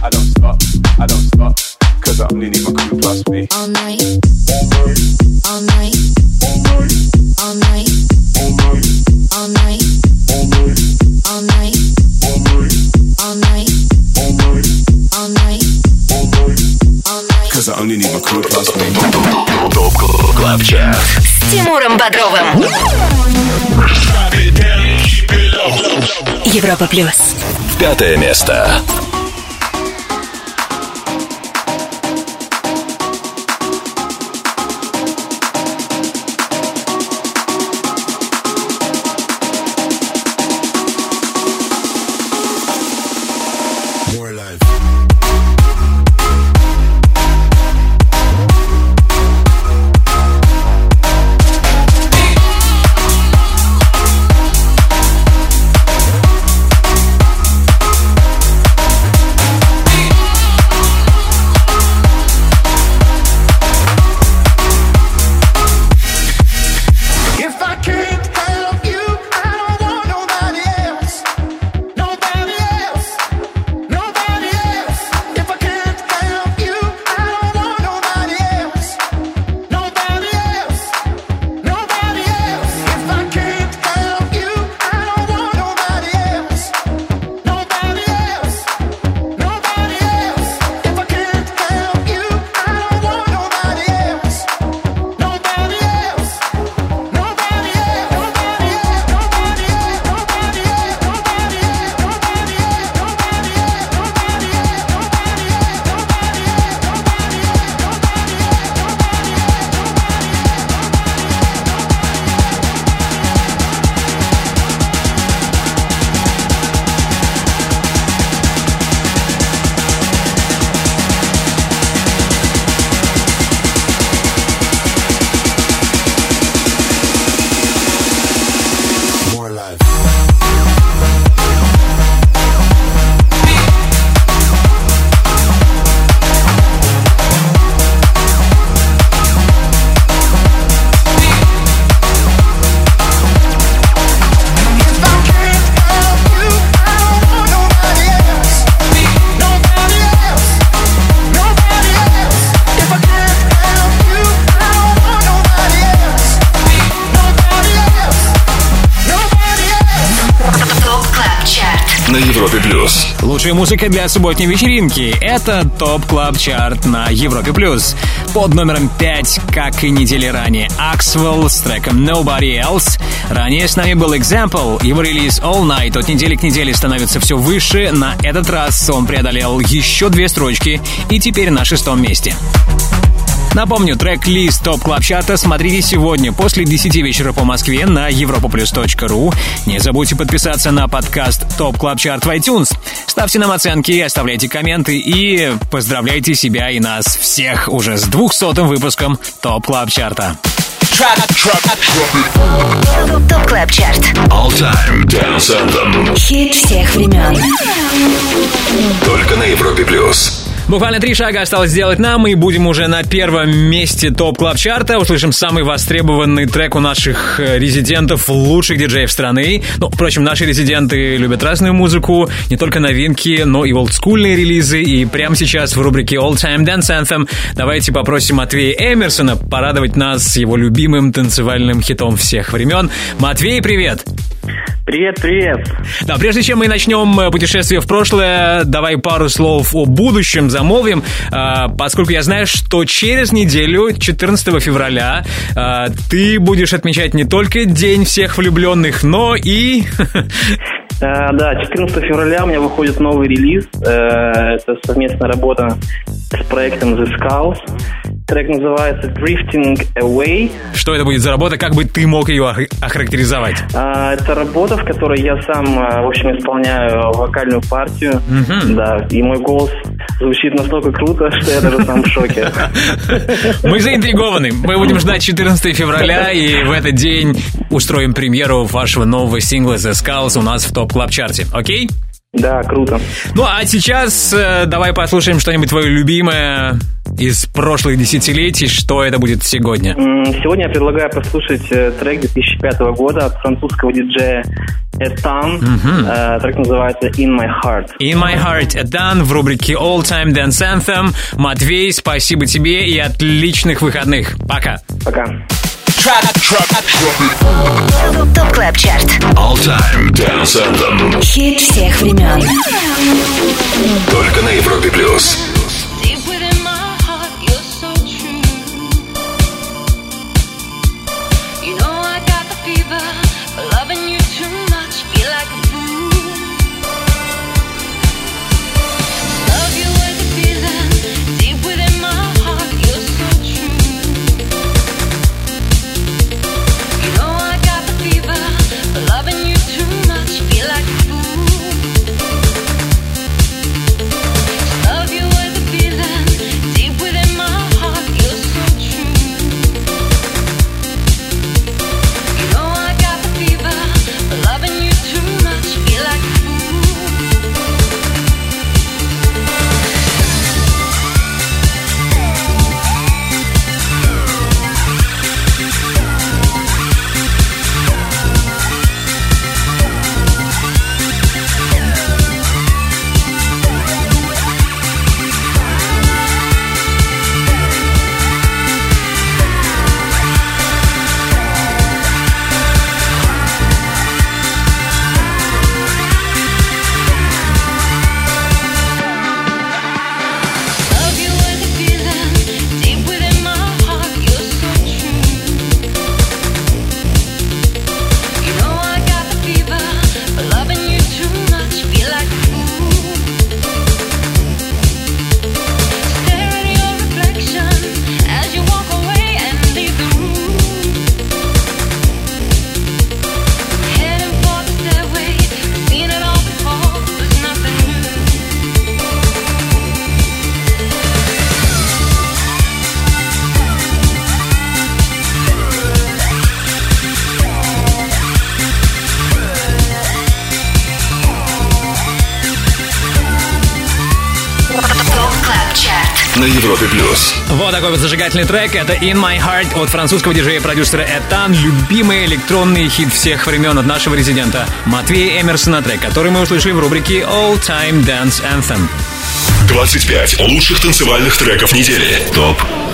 I don't stop, I don't stop. Cause I only need my crew plus me. All night. All night. All night. All night. All night. All night. All night. All night. Cause I only need my crew plus me. ТОП КЛАБ ЧАРТ С Тимуром Бодровым. Европа плюс. Пятое место. Для субботней вечеринки. Это Top Club Chart на Европе Плюс. Под номером 5, как и недели ранее, Axwell с треком Nobody Else. Ранее с нами был Example. Его релиз All Night от недели к неделе становится все выше. На этот раз он преодолел еще две строчки и теперь на шестом месте. Напомню, трек-лист Top Club Chart а смотрите сегодня после 10 вечера по Москве на europaplus.ru. Не забудьте подписаться на подкаст Top Club Chart в iTunes. Ставьте нам оценки, оставляйте комменты и поздравляйте себя и нас всех уже с 200 выпуском Top Club Chart а. Top Club Chart. All Time Dance Anthem. Хит всех времен. Только на Европе плюс. Буквально три шага осталось сделать нам, и будем уже на первом месте Top Club Chart а Услышим самый востребованный трек у наших э, резидентов, лучших диджеев страны. Ну, впрочем, наши резиденты любят разную музыку, не только новинки, но и олдскульные релизы. И прямо сейчас в рубрике All Time Dance Anthem давайте попросим Матвея Эмерсона порадовать нас его любимым танцевальным хитом всех времен. Матвей, привет! Привет, привет. Да, прежде чем мы начнем э, путешествие в прошлое, давай пару слов о будущем замолвим, а, поскольку я знаю, что через неделю, 14 февраля, а, ты будешь отмечать не только День всех влюбленных, но и... [laughs] Э, да, 14 февраля у меня выходит новый релиз. Э, это совместная работа с проектом The Skulls. Трек называется Drifting Away. Что это будет за работа? Как бы ты мог ее ох- охарактеризовать? А, Это работа, в которой я сам, а, в общем, исполняю вокальную партию. Да, и мой голос звучит настолько круто, [laughs] что я даже сам в шоке. [laughs] Мы заинтригованы. Мы будем ждать 14 февраля, и в этот день устроим премьеру вашего нового сингла The Skulls у нас в топ клаб чарте Окей? Да, круто. Ну, а сейчас э, давай послушаем что-нибудь твое любимое из прошлых десятилетий. Что это будет сегодня? Сегодня я предлагаю послушать э, трек 2005 года от французского диджея Этан. Мгм. Э, Трек называется In My Heart. In My Heart Дан в рубрике All Time Dance Anthem. Матвей, спасибо тебе и отличных выходных. Пока. Пока. Top Club Chart. All Time Dance Anthem. Хит всех времен. Только на Европе плюс. Вот зажигательный трек. Это In My Heart от французского диджея-продюсера Этан. Любимый электронный хит всех времен от нашего резидента Матвея Эмерсона. Трек, который мы услышали в рубрике All Time Dance Anthem. 25 лучших танцевальных треков недели. ТОП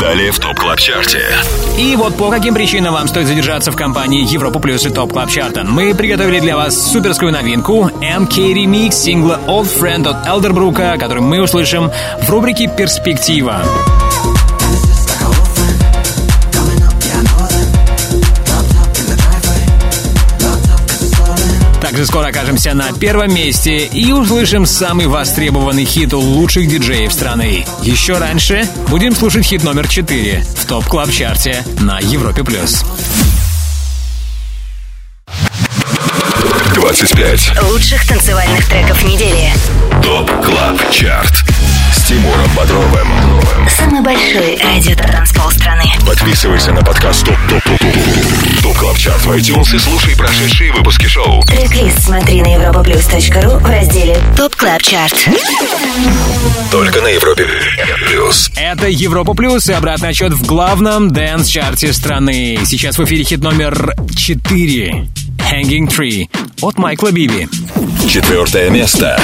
Далее в Top Club Chart е. И вот по каким причинам вам стоит задержаться в компании Европа Плюс и Top Club Chart а. Мы приготовили для вас суперскую новинку MK Remix сингла Old Friend от Элдербрука, который мы услышим в рубрике «Перспектива». Также скоро окажемся на первом месте и услышим самый востребованный хит у лучших диджеев страны. Еще раньше будем слушать хит номер 4 в топ клаб чарте на Европе+. плюс. 25 Лучших танцевальных треков недели. ТОП КЛАБ ЧАРТ с Тимуром Бодровым. Самый большой радиотанцпол страны. Подписывайся на подкаст ТОП ТОП ТОП ТОП ТОП КЛАБ ЧАРТ в iTunes и слушай прошедшие выпуски шоу. Трек-лист смотри на europaplus.ru в разделе Top Club Chart. Только на Европе Плюс. Это Европа Плюс и обратный отсчет в главном dance -чарте страны. Сейчас в эфире хит номер 4 Hanging Tree от Майкла Биби. Четвертое место.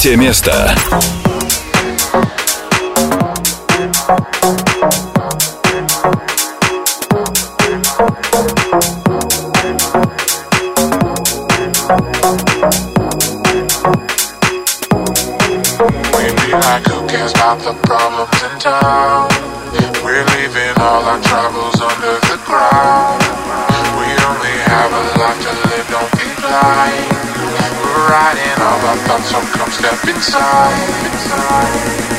Третье место. Come, so come, step inside, inside.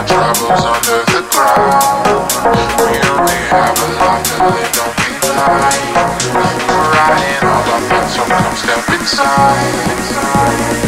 our troubles under the ground. We only have a life to live, don't be blind. We're riding all our men, so come step inside. inside.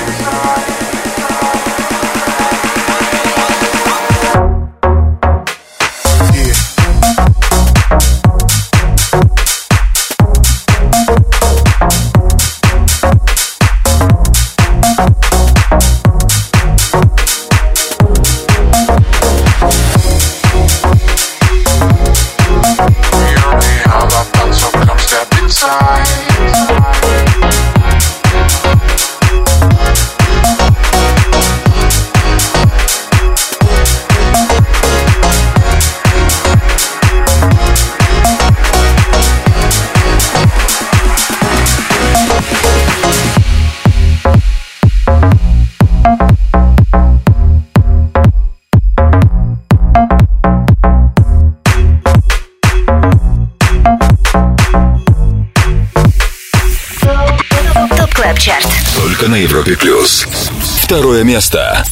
40 плюс. Второе место.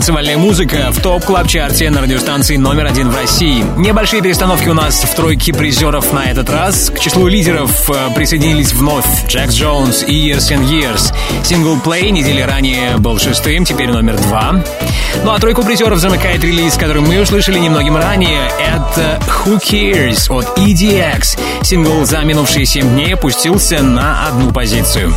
Танцевальная музыка в топ клаб чарте на радиостанции номер один в России. Небольшие перестановки у нас в тройке призеров на этот раз. К числу лидеров э, присоединились вновь Джекс Джонс и Years and Years. Сингл Play недели ранее был шестым, теперь номер два. Ну а тройку призеров замыкает релиз, который мы услышали немногим ранее. Это Who Cares от EDX. Сингл за минувшие семь дней опустился на одну позицию.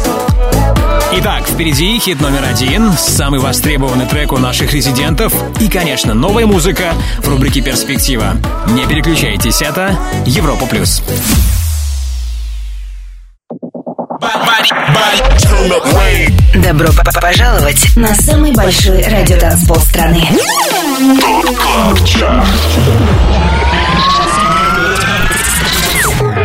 Итак, впереди хит номер один, самый востребованный трек у наших резидентов и, конечно, новая музыка в рубрике «Перспектива». Не переключайтесь, это Европа+. плюс. Добро пожаловать на самый большой радиотанцпол страны.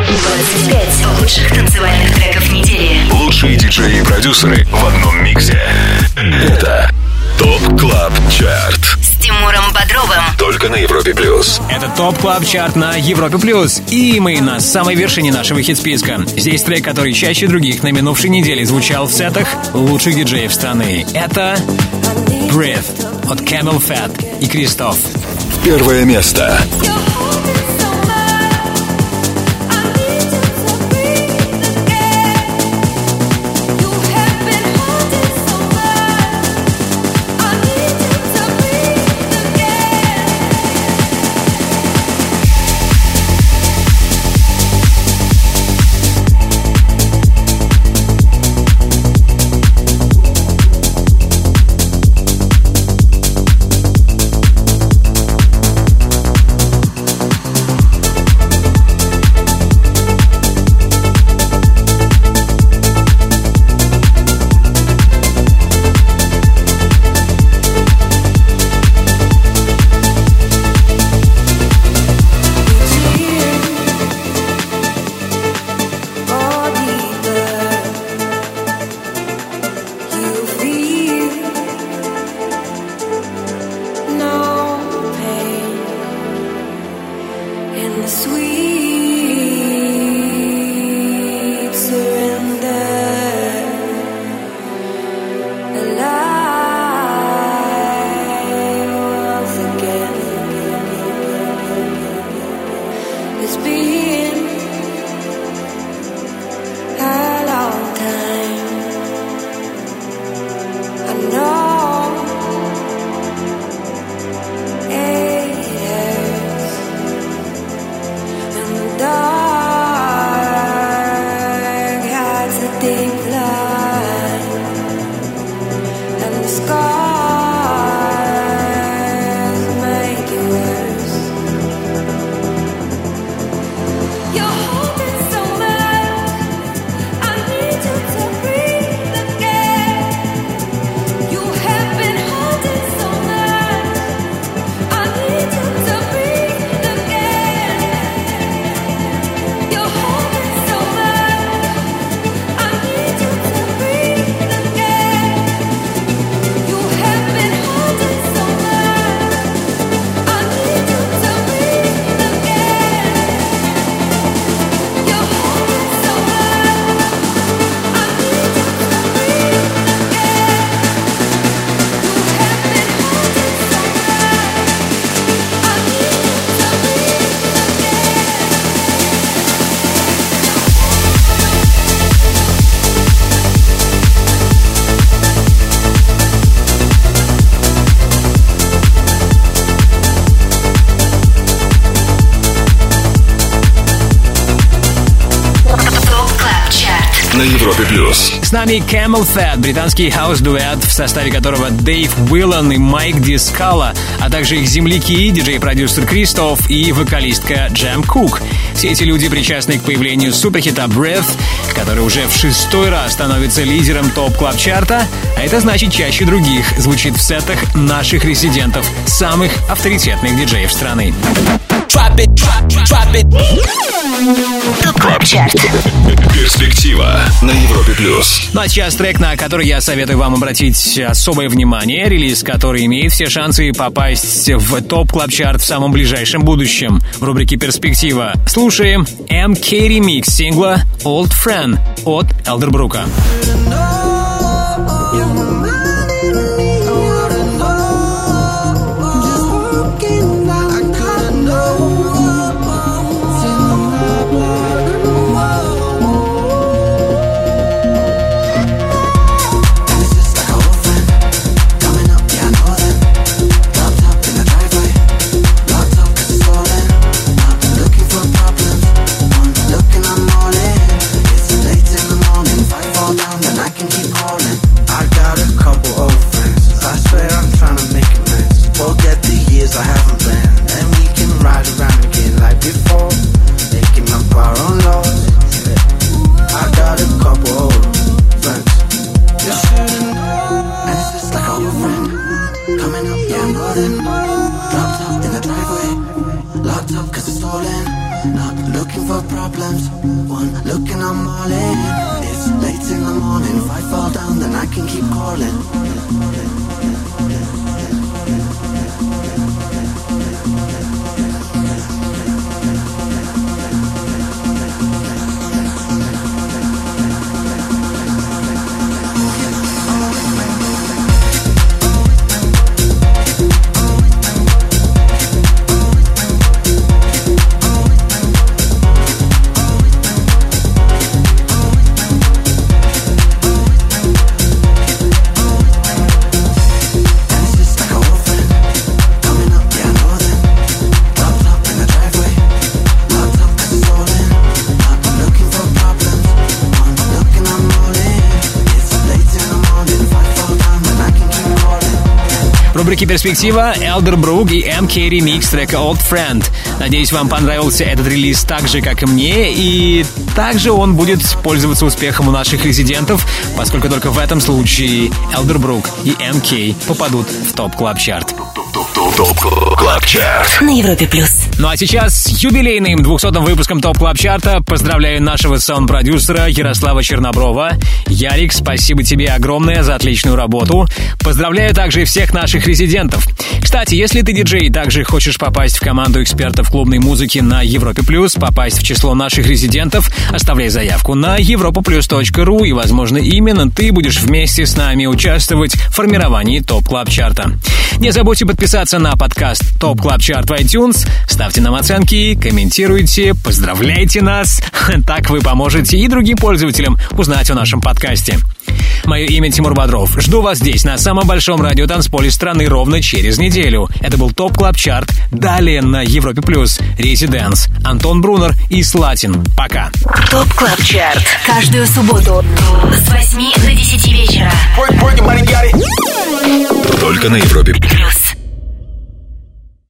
25 лучших танцевальных треков недели. Лучшие диджеи и продюсеры в одном миксе. Это TOP CLUB CHART. С Тимуром Бодровым. Только на Европе Плюс. Это TOP Club Chart на Европе Плюс. И мы на самой вершине нашего хит-списка. Здесь трек, который чаще других на минувшей неделе звучал в сетах лучших диджеев страны. Это Breathe от CamelPhat и Кристоф. Первое место. Sweet С нами CamelPhat, британский хаус-дуэт, в составе которого Дэйв Уиллан и Майк Дискала, а также их земляки, диджей-продюсер Кристоф и вокалистка Джем Кук. Все эти люди причастны к появлению суперхита Breathe, который уже в шестой раз становится лидером Top Club Chart'а а это значит чаще других звучит в сетах наших резидентов, самых авторитетных диджеев страны. TOP Club Chart. Перспектива на Европе Плюс. Ну а сейчас трек, на который я советую вам обратить особое внимание, релиз который имеет все шансы попасть в топ клаб чарт в самом ближайшем будущем. В рубрике «Перспектива» слушаем MK ремикс сингла «Old Friend» от Элдербрука. You're «Перспектива» Elderbrook и MK ремикс трека Old Friend. Надеюсь, вам понравился этот релиз так же, как и мне, и также он будет пользоваться успехом у наших резидентов, поскольку только в этом случае Elderbrook и MK попадут в Top Club Chart TOP CLUB CHART На Европе плюс. Ну а сейчас с юбилейным 200-м выпуском TOP Club Chart'а поздравляю нашего саунд-продюсера Ярослава Черноброва. Ярик, спасибо тебе огромное за отличную работу. Поздравляю также и всех наших резидентов. Кстати, если ты диджей и также хочешь попасть в команду экспертов клубной музыки на Европе Плюс, попасть в число наших резидентов, оставляй заявку на europaplus.ru и, возможно, именно ты будешь вместе с нами участвовать в формировании TOP Club Chart'а. Не забудьте подписаться на подкаст TOP Club Chart в iTunes, ставьте нам оценки, комментируйте, поздравляйте нас. [laughs] Так вы поможете и другим пользователям узнать о нашем подкасте. Мое имя Тимур Бодров. Жду вас здесь, на самом большом радио танцполе страны, ровно через неделю. Это был TOP Club Chart. Далее на Европе Плюс. Residance. Антон Брунер и Слатин. Пока. TOP Club Chart. Каждую субботу с 8 до 10 вечера. Только на Европе Плюс.